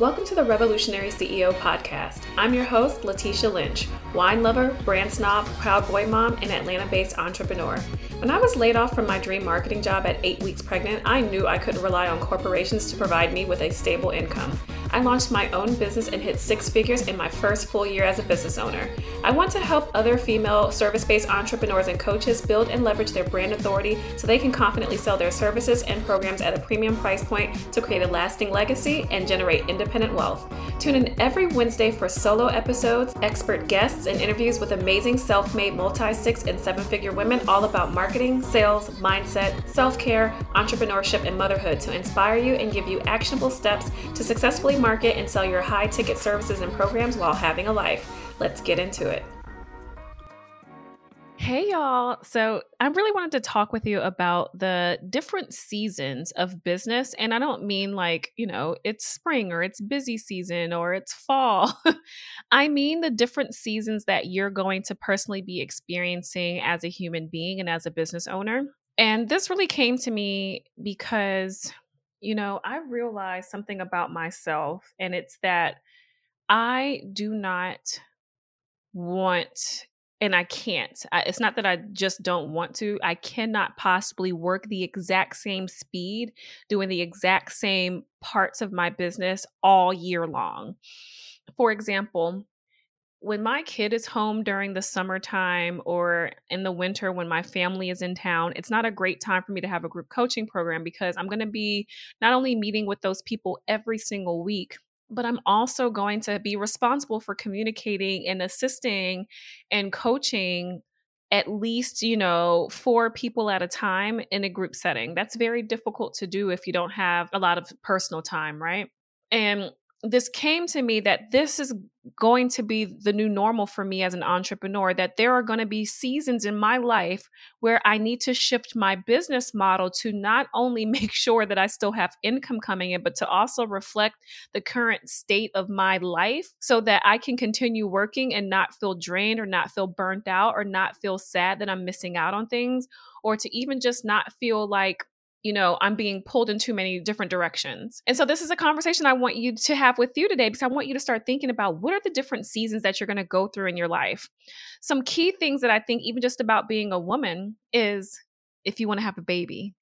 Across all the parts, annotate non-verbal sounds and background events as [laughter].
Welcome to the Revolutionary CEO podcast. I'm your host, Latesha Lynch, wine lover, brand snob, proud boy mom, and Atlanta based entrepreneur. When I was laid off from my dream marketing job at eight weeks pregnant, I knew I couldn't rely on corporations to provide me with a stable income. I launched my own business and hit six figures in my first full year as a business owner. I want to help other female service based entrepreneurs and coaches build and leverage their brand authority so they can confidently sell their services and programs at a premium price point to create a lasting legacy and generate wealth. Tune in every Wednesday for solo episodes, expert guests, and interviews with amazing self made multi six and seven figure women all about marketing, sales, mindset, self care, entrepreneurship, and motherhood to inspire you and give you actionable steps to successfully market and sell your high ticket services and programs while having a life. Let's get into it. Hey, y'all. So, I really wanted to talk with you about the different seasons of business. And I don't mean like, you know, it's spring or it's busy season or it's fall. [laughs] I mean the different seasons that you're going to personally be experiencing as a human being and as a business owner. And this really came to me because you know, I realized something about myself, and it's that I do not want, and I can't. I, it's not that I just don't want to, I cannot possibly work the exact same speed, doing the exact same parts of my business all year long. For example, when my kid is home during the summertime or in the winter when my family is in town, it's not a great time for me to have a group coaching program because I'm going to be not only meeting with those people every single week, but I'm also going to be responsible for communicating and assisting and coaching at least, you know, four people at a time in a group setting. That's very difficult to do if you don't have a lot of personal time, right? And this came to me that this is going to be the new normal for me as an entrepreneur that there are going to be seasons in my life where I need to shift my business model to not only [laughs] make sure that I still have income coming in but to also reflect the current state of my life so that I can continue working and not feel drained or not feel burnt out or not feel sad that I'm missing out on things or to even just not feel like you know, I'm being pulled in too many different directions. And so this is a conversation I want you to have with you today because I want you to start thinking about what are the different seasons that you're going to go through in your life. Some key things that I think even just about being a woman is if you want to have a baby.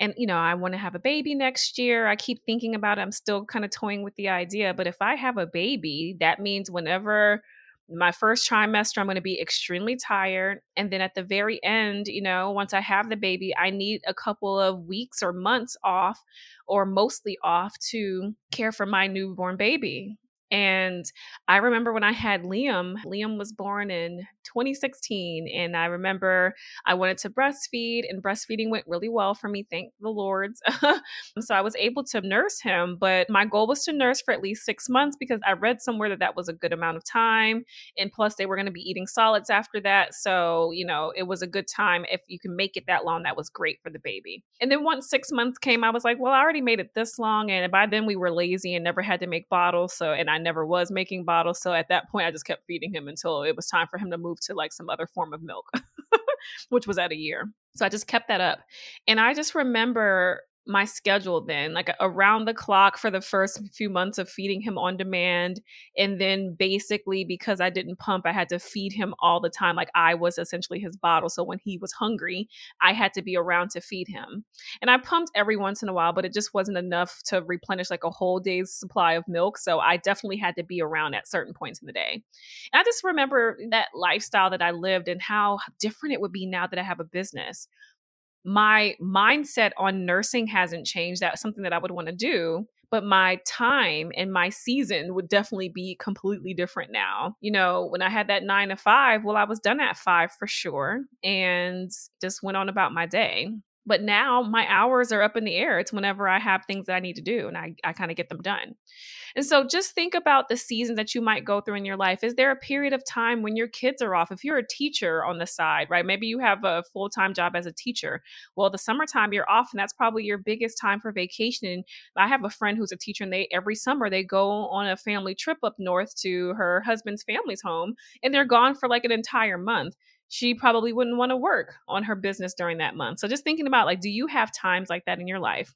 And you know, I want to have a baby next year. I keep thinking about it. I'm still kind of toying with the idea, but if I have a baby, that means whenever my first trimester, I'm going to be extremely tired. And then at the very end, you know, once I have the baby, I need a couple of weeks or months off or mostly off to care for my newborn baby. And I remember when I had Liam, Liam was born in 2016. And I remember I wanted to breastfeed, and breastfeeding went really well for me, thank the Lords. [laughs] so I was able to nurse him, but my goal was to nurse for at least six months because I read somewhere that that was a good amount of time. And plus, they were going to be eating solids after that. So, you know, it was a good time. If you can make it that long, that was great for the baby. And then once six months came, I was like, well, I already made it this long. And by then we were lazy and never had to make bottles. So, and I never was making bottles. So at that point, I just kept feeding him until it was time for him to move to like some other form of milk, [laughs] which was at a year. So I just kept that up. And I just remember my schedule then, like around the clock for the first few months of feeding him on demand. And then basically, because I didn't pump, I had to feed him all the time. Like I was essentially his bottle. So when he was hungry, I had to be around to feed him. And I pumped every once in a while, but it just wasn't enough to replenish like a whole day's supply of milk. So I definitely had to be around at certain points in the day. And I just remember that lifestyle that I lived and how different it would be now that I have a business my mindset on nursing hasn't changed. That's something that I would want to do. But my time and my season would definitely be completely different now. You know, when I had that nine to five, well, I was done at five for sure and just went on about my day. But now my hours are up in the air. It's whenever I have things that I need to do and I, I kind of get them done. And so just think about the seasons that you might go through in your life. Is there a period of time when your kids are off? If you're a teacher on the side, right? Maybe you have a full time job as a teacher. Well, the summertime you're off, and that's probably your biggest time for vacation. I have a friend who's a teacher, and they every summer they go on a family trip up north to her husband's family's home, and they're gone for like an entire month she probably wouldn't want to work on her business during that month. So just thinking about like, do you have times like that in your life?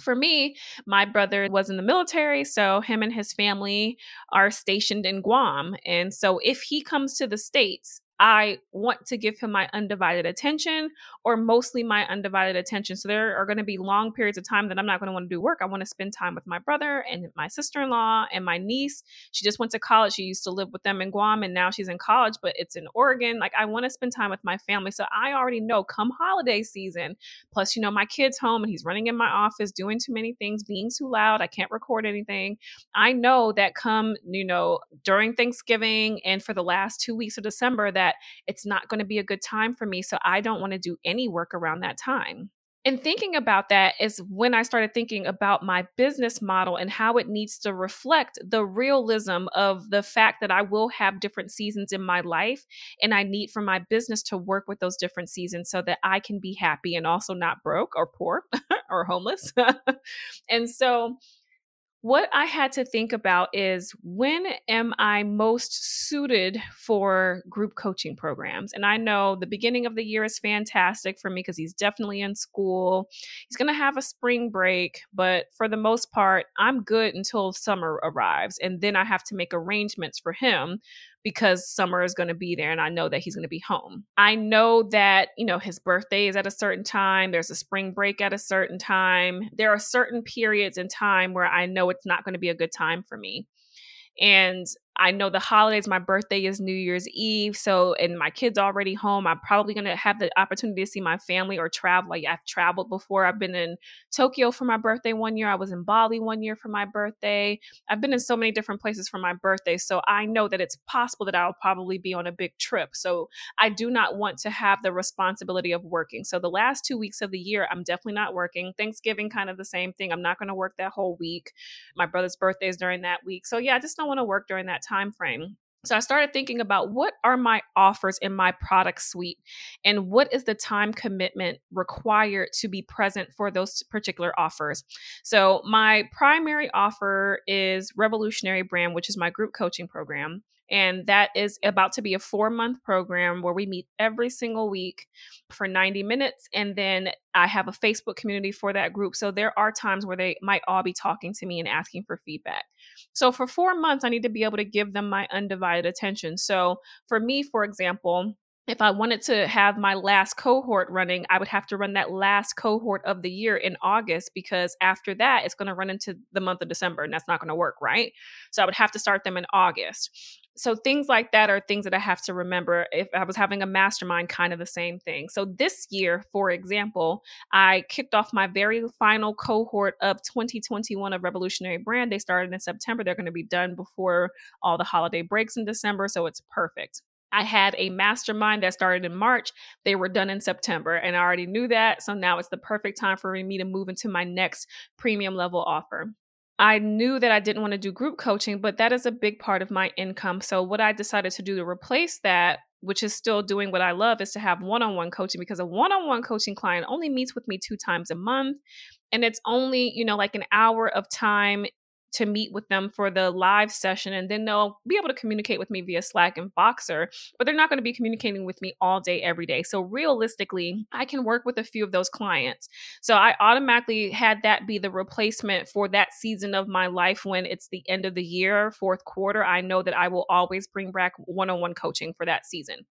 for me, my brother was in the military, so him and his family are stationed in Guam. And so if he comes to the States, I want to give him my undivided attention or mostly my undivided attention. So there are going to be long periods of time that I'm not going to want to do work. I want to spend time with my brother and my sister in law and my niece. She just went to college. She used to live with them in Guam and now she's in college, but it's in Oregon. Like I want to spend time with my family. So I already know come holiday season, plus, you know, my kid's home and he's running in my office, doing too many things, being too loud. I can't record anything. I know that come, you know, during Thanksgiving and for the last two weeks of December, that that it's not going to be a good time for me. So I don't want to do any work around that time. And thinking about that is when I started thinking about my business model and how it needs to reflect the realism of the fact that I will have different seasons in my life. And I need for my business to work with those different seasons so that I can be happy and also not broke or poor [laughs] or homeless. [laughs] and so what I had to think about is when am I most suited for group coaching programs? And I know the beginning of the year is fantastic for me because he's definitely in school. He's going to have a spring break, but for the most part, I'm good until summer arrives. And then I have to make arrangements for him because summer is going to be there and I know that he's going to be home. I know that, you know, his birthday is at a certain time, there's a spring break at a certain time. There are certain periods in time where I know it's not going to be a good time for me. And I know the holidays, my birthday is New Year's Eve. So, and my kids already home. I'm probably going to have the opportunity to see my family or travel. Like I've traveled before. I've been in Tokyo for my birthday one year. I was in Bali one year for my birthday. I've been in so many different places for my birthday. So I know that it's possible that I'll probably be on a big trip. So I do not want to have the responsibility of working. So the last two weeks of the year, I'm definitely not working. Thanksgiving, kind of the same thing. I'm not going to work that whole week. My brother's birthday is during that week. So yeah, I just don't want to work during that time frame. So I started thinking about what are my offers in my product suite and what is the time commitment required to be present for those particular offers. So my primary offer is Revolutionary Brand, which is my group coaching program. And that is about to be a four month program where we meet every single week for 90 minutes. And then I have a Facebook community for that group. So there are times where they might all be talking to me and asking for feedback. So for four months, I need to be able to give them my undivided attention. So for me, for example, if I wanted to have my last cohort running, I would have to run that last cohort of the year in August because after that, it's going to run into the month of December and that's not going to work, right? So I would have to start them in August so things like that are things that I have to remember. If I was having a mastermind, kind of the same thing. So this year, for example, I kicked off my very final cohort of 2021 of Revolutionary Brand. They started in September. They're going to be done before all the holiday breaks in December. So it's perfect. I had a mastermind that started in March. They were done in September, and I already knew that. So now it's the perfect time for me to move into my next premium level offer. I knew that I didn't want to do group coaching, but that is a big part of my income. So, what I decided to do to replace that, which is still doing what I love, is to have one on one coaching because a one on one coaching client only meets with me two times a month. And it's only, you know, like an hour of time to meet with them for the live session and then they'll be able to communicate with me via Slack and Voxer, but they're not going to be communicating with me all day every day. So realistically, I can work with a few of those clients. So I automatically had that be the replacement for that season of my life when it's the end of the year, fourth quarter. I know that I will always bring back one-on-one coaching for that season.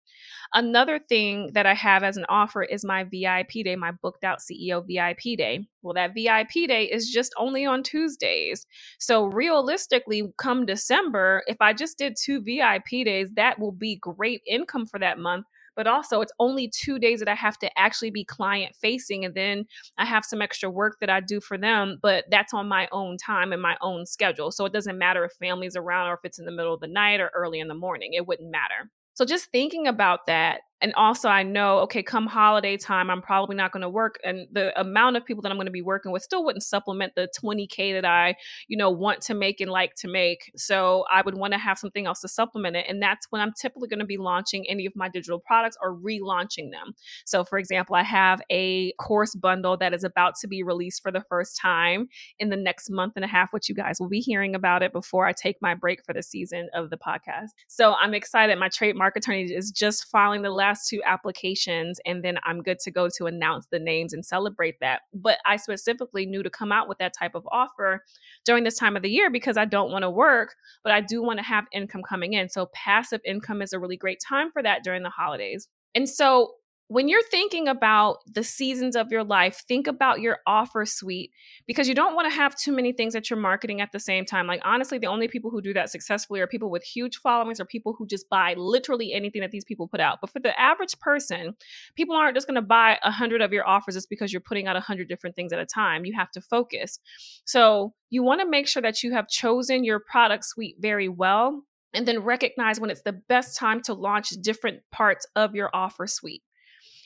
Another thing that I have as an offer is my VIP day, my booked out CEO VIP day. Well, that VIP day is just only on Tuesdays. So, realistically, come December, if I just did two VIP days, that will be great income for that month. But also, it's only two days that I have to actually be client facing. And then I have some extra work that I do for them, but that's on my own time and my own schedule. So, it doesn't matter if family's around or if it's in the middle of the night or early in the morning, it wouldn't matter. So just thinking about that and also I know, okay, come holiday time, I'm probably not going to work. And the amount of people that I'm going to be working with still wouldn't supplement the 20K that I, you know, want to make and like to make. So I would want to have something else to supplement it. And that's when I'm typically going to be launching any of my digital products or relaunching them. So for example, I have a course bundle that is about to be released for the first time in the next month and a half, which you guys will be hearing about it before I take my break for the season of the podcast. So I'm excited. My trademark attorney is just filing the last last two applications and then I'm good to go to announce the names and celebrate that. But I specifically knew to come out with that type of offer during this time of the year because I don't want to work, but I do want to have income coming in. So passive income is a really great time for that during the holidays. And so when you're thinking about the seasons of your life, think about your offer suite because you don't want to have too many things that you're marketing at the same time. Like, honestly, the only people who do that successfully are people with huge followings or people who just buy literally anything that these people put out. But for the average person, people aren't just going to buy a hundred of your offers just because you're putting out a hundred different things at a time. You have to focus. So, you want to make sure that you have chosen your product suite very well and then recognize when it's the best time to launch different parts of your offer suite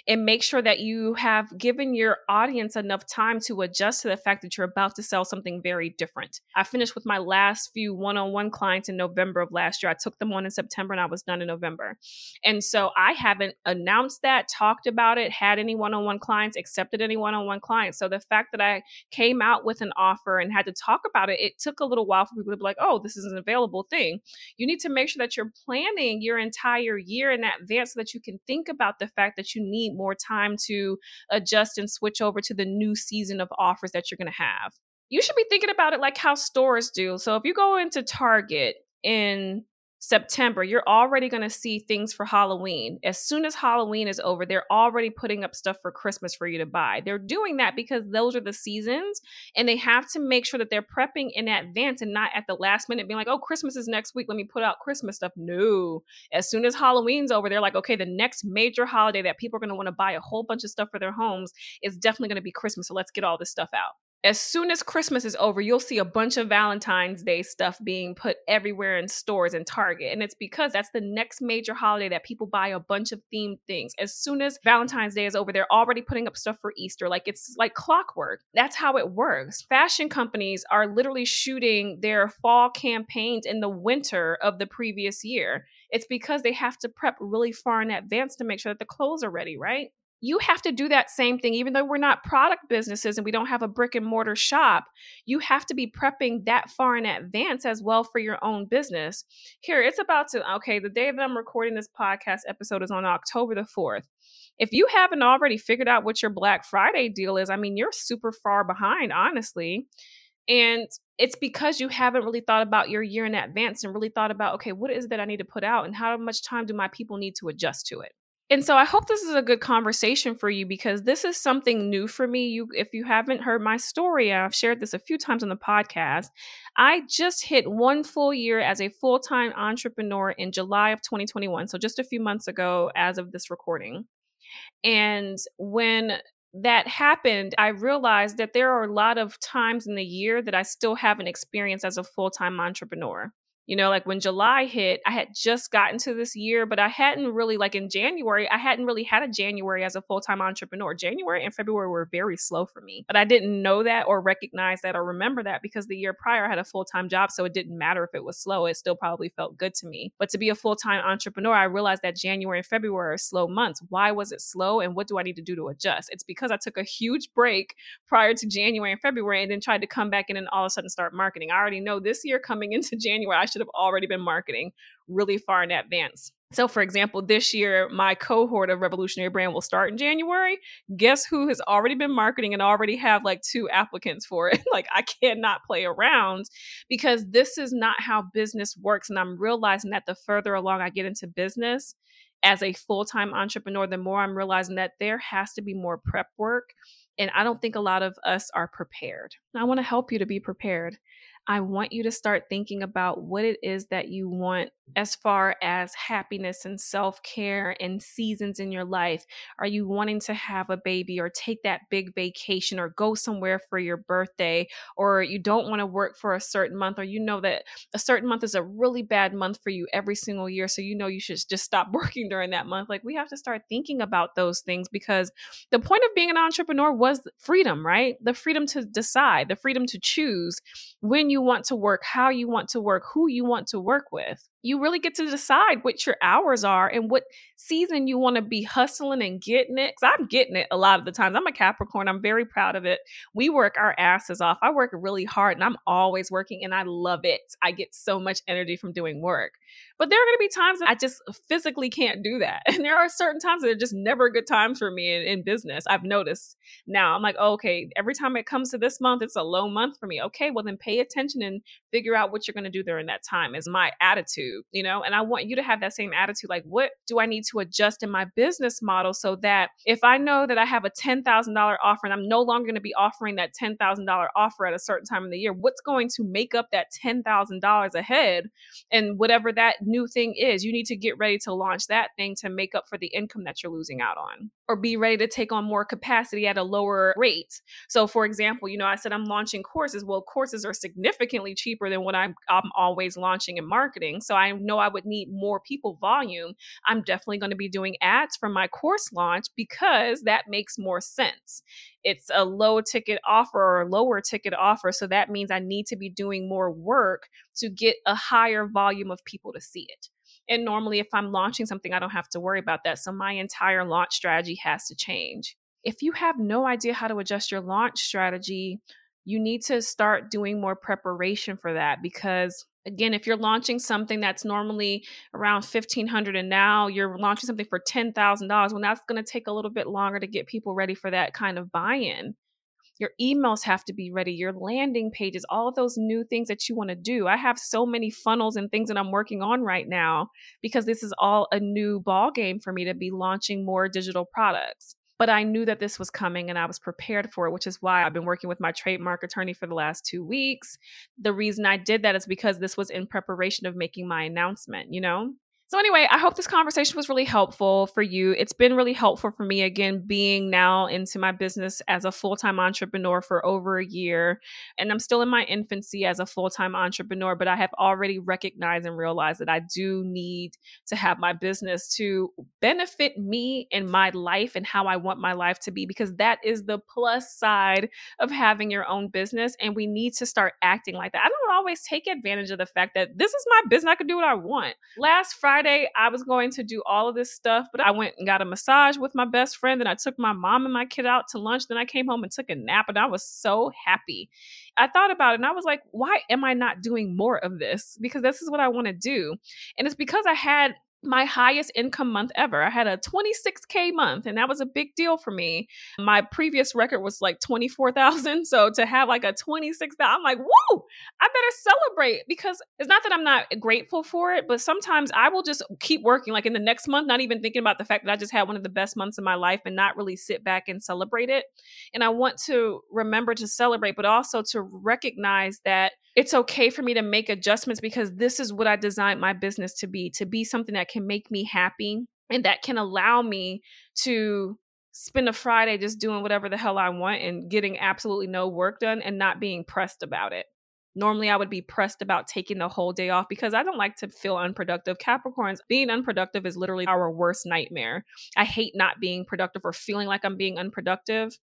and make sure that you have given your audience enough time to adjust to the fact that you're about to sell something very different. I finished with my last few one on one clients in November of last year. I took them on in September and I was done in November. And so I haven't announced that, talked about it, had any one on one clients, accepted any one on one clients. So the fact that I came out with an offer and had to talk about it, it took a little while for people to be like, oh, this is an available thing. You need to make sure that you're planning your entire year in advance so that you can think about the fact that you need more time to adjust and switch over to the new season of offers that you're going to have. You should be thinking about it like how stores do. So if you go into Target in September, you're already going to see things for Halloween. As soon as Halloween is over, they're already putting up stuff for Christmas for you to buy. They're doing that because those are the seasons and they have to make sure that they're prepping in advance and not at the last minute being like, oh, Christmas is next week. Let me put out Christmas stuff. No. As soon as Halloween's over, they're like, okay, the next major holiday that people are going to want to buy a whole bunch of stuff for their homes is definitely going to be Christmas. So let's get all this stuff out as soon as Christmas is over, you'll see a bunch of Valentine's Day stuff being put everywhere in stores and Target. And it's because that's the next major holiday that people buy a bunch of themed things. As soon as Valentine's Day is over, they're already putting up stuff for Easter. Like it's like clockwork. That's how it works. Fashion companies are literally shooting their fall campaigns in the winter of the previous year. It's because they have to prep really far in advance to make sure that the clothes are ready, right? You have to do that same thing even though we're not product businesses and we don't have a brick and mortar shop you have to be prepping that far in advance as well for your own business. Here it's about to okay the day that i'm recording this podcast episode is on october the 4th if you haven't already figured out what your black friday deal is i mean you're super far behind honestly. And it's because you haven't really thought about your year in advance and really thought about okay what is it that i need to put out and how much time do my people need to adjust to it and so I hope this is a good conversation for you because this is something new for me. You if you haven't heard my story, I've shared this a few times on the podcast. I just hit one full year as a full-time entrepreneur in July of 2021, so just a few months ago as of this recording. And when that happened, I realized that there are a lot of times in the year that I still haven't experienced as a full-time entrepreneur. You know, like when July hit, I had just gotten to this year, but I hadn't really, like in January, I hadn't really had a January as a full time entrepreneur. January and February were very slow for me, but I didn't know that or recognize that or remember that because the year prior I had a full time job. So it didn't matter if it was slow, it still probably felt good to me. But to be a full time entrepreneur, I realized that January and February are slow months. Why was it slow and what do I need to do to adjust? It's because I took a huge break prior to January and February and then tried to come back in and all of a sudden start marketing. I already know this year coming [laughs] into January, I should have already been marketing really far in advance. So, for example, this year, my cohort of Revolutionary Brand will start in January. Guess who has already been marketing and already have like two applicants for it? [laughs] like, I cannot play around because this is not how business works. And I'm realizing that the further along I get into business as a full time entrepreneur, the more I'm realizing that there has to be more prep work. And I don't think a lot of us are prepared. I want to help you to be prepared. I want you to start thinking about what it is that you want as far as happiness and self care and seasons in your life? Are you wanting to have a baby or take that big vacation or go somewhere for your birthday? Or you don't want to work for a certain month, or you know that a certain month is a really bad month for you every single year. So you know you should just stop [laughs] working during that month. Like we have to start thinking about those things because the point of being an entrepreneur was freedom, right? The freedom to decide, the freedom to choose when you want to work, how you want to work, who you want to work with you really get to decide what your hours are and what season you want to be hustling and getting it. Because I'm getting it a lot of the times. I'm a Capricorn. I'm very proud of it. We work our asses off. I work really hard and I'm always working and I love it. I get so much energy from doing work. But there are going to be times that I just physically can't do that. [laughs] And there are certain times that are just never good times for me in, in business. I've noticed now. I'm like, oh, okay, every time it comes to this month, it's a low month for me. Okay, well, then pay attention and figure out what you're going to do during that time, is my attitude, you know? And I want you to have that same attitude. Like, what do I need to adjust in my business model so that if I know that I have a $10,000 offer and I'm no longer going to be offering that $10,000 offer at a certain time in the year, what's going to make up that $10,000 ahead? And whatever that new thing is, you need to get ready to launch that thing to make up for the income that you're losing out on or be ready to take on more capacity at a lower rate. So for example, you know, I said I'm launching courses. Well, courses are significantly cheaper than what I'm, I'm always launching in marketing. So I know I would need more people volume. I'm definitely going to be doing ads for my course launch because that makes more sense. It's a low ticket offer or a lower ticket offer. So that means I need to be doing more work to get a higher volume of people to see it. And normally, if I'm launching something, I don't have to worry about that. So my entire launch strategy has to change. If you have no idea how to adjust your launch strategy, you need to start doing more preparation for that because again if you're launching something that's normally around 1500 and now you're launching something for $10,000 well that's going to take a little bit longer to get people ready for that kind of buy-in your emails have to be ready, your landing pages, all of those new things that you want to do. I have so many funnels and things that I'm working on right now because this is all a new ball game for me to be launching more digital products. But I knew that this was coming and I was prepared for it, which is why I've been working with my trademark attorney for the last two weeks. The reason I did that is because this was in preparation of making my announcement, you know? So, anyway, I hope this conversation was really helpful for you. It's been really helpful for me, again, being now into my business as a full time entrepreneur for over a year. And I'm still in my infancy as a full time entrepreneur, but I have already recognized and realized that I do need to have my business to benefit me and my life and how I want my life to be, because that is the plus side of having your own business. And we need to start acting like that. I don't always take advantage of the fact that this is my business. I can do what I want. Last Friday, Friday, I was going to do all of this stuff, but I went and got a massage with my best friend. Then I took my mom and my kid out to lunch. Then I came home and took a nap, and I was so happy. I thought about it and I was like, why am I not doing more of this? Because this is what I want to do. And it's because I had my highest income month ever. I had a 26k month and that was a big deal for me. My previous record was like 24,000, so to have like a 26,000 I'm like, "Woo! I better celebrate because it's not that I'm not grateful for it, but sometimes I will just keep working like in the next month not even thinking about the fact that I just had one of the best months of my life and not really sit back and celebrate it. And I want to remember to celebrate but also to recognize that it's okay for me to make adjustments because this is what I designed my business to be to be something that can make me happy and that can allow me to spend a Friday just doing whatever the hell I want and getting absolutely no work done and not being pressed about it. Normally, I would be pressed about taking the whole day off because I don't like to feel unproductive. Capricorns, being unproductive is literally our worst nightmare. I hate not being productive or feeling like I'm being unproductive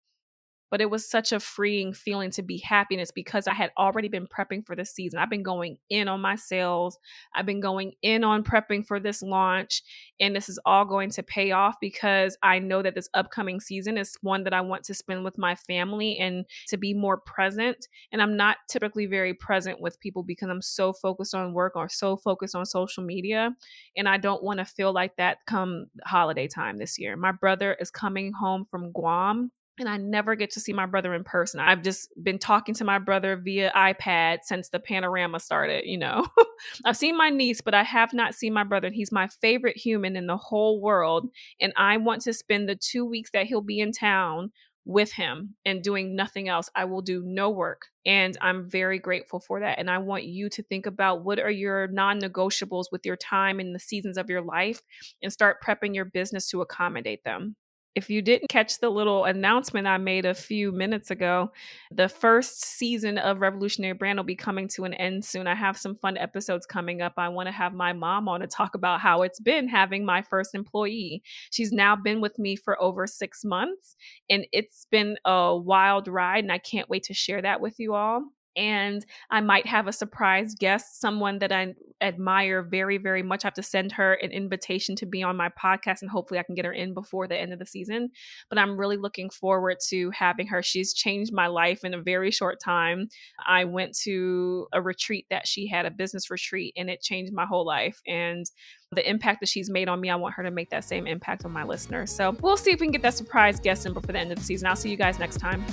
but it was such a freeing feeling to be happiness because I had already been prepping for this season. I've been going in on my sales. I've been going in on prepping for this launch. And this is all going to pay off because I know that this upcoming season is one that I want to spend with my family and to be more present. And I'm not typically very present with people because I'm so focused on work or so focused on social media. And I don't want to feel like that come holiday time this year. My brother is coming home from Guam and I never get to see my brother in person. I've just been talking to my brother via iPad since the panorama started, you know. [laughs] I've seen my niece, but I have not seen my brother. He's my favorite human in the whole world. And I want to spend the two weeks that he'll be in town with him and doing nothing else. I will do no work. And I'm very grateful for that. And I want you to think about what are your non negotiables with your time and the seasons of your life and start prepping your business to accommodate them if you didn't catch the little announcement I made a few minutes ago, the first season of Revolutionary Brand will be coming to an end soon. I have some fun episodes coming up. I want to have my mom on to talk about how it's been having my first employee. She's now been with me for over six months, and it's been a wild ride, and I can't wait to share that with you all. And I might have a surprise guest, someone that I admire very, very much. I have to send her an invitation to be on my podcast, and hopefully, I can get her in before the end of the season. But I'm really looking forward to having her. She's changed my life in a very short time. I went to a retreat that she had, a business retreat, and it changed my whole life. And the impact that she's made on me, I want her to make that same impact on my listeners. So we'll see if we can get that surprise guest in before the end of the season. I'll see you guys next time.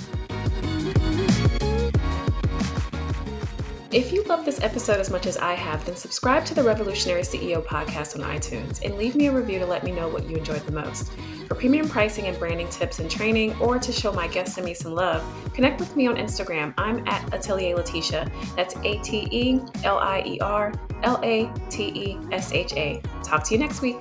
If you love this episode as much as I have, then subscribe to the Revolutionary CEO podcast on iTunes and leave me a review to let me know what you enjoyed the most. For premium pricing and branding tips and training, or to show my guests and me some love, connect with me on Instagram. I'm at Atelier Latesha. That's A T E L I E R L A T E S H A. Talk to you next week.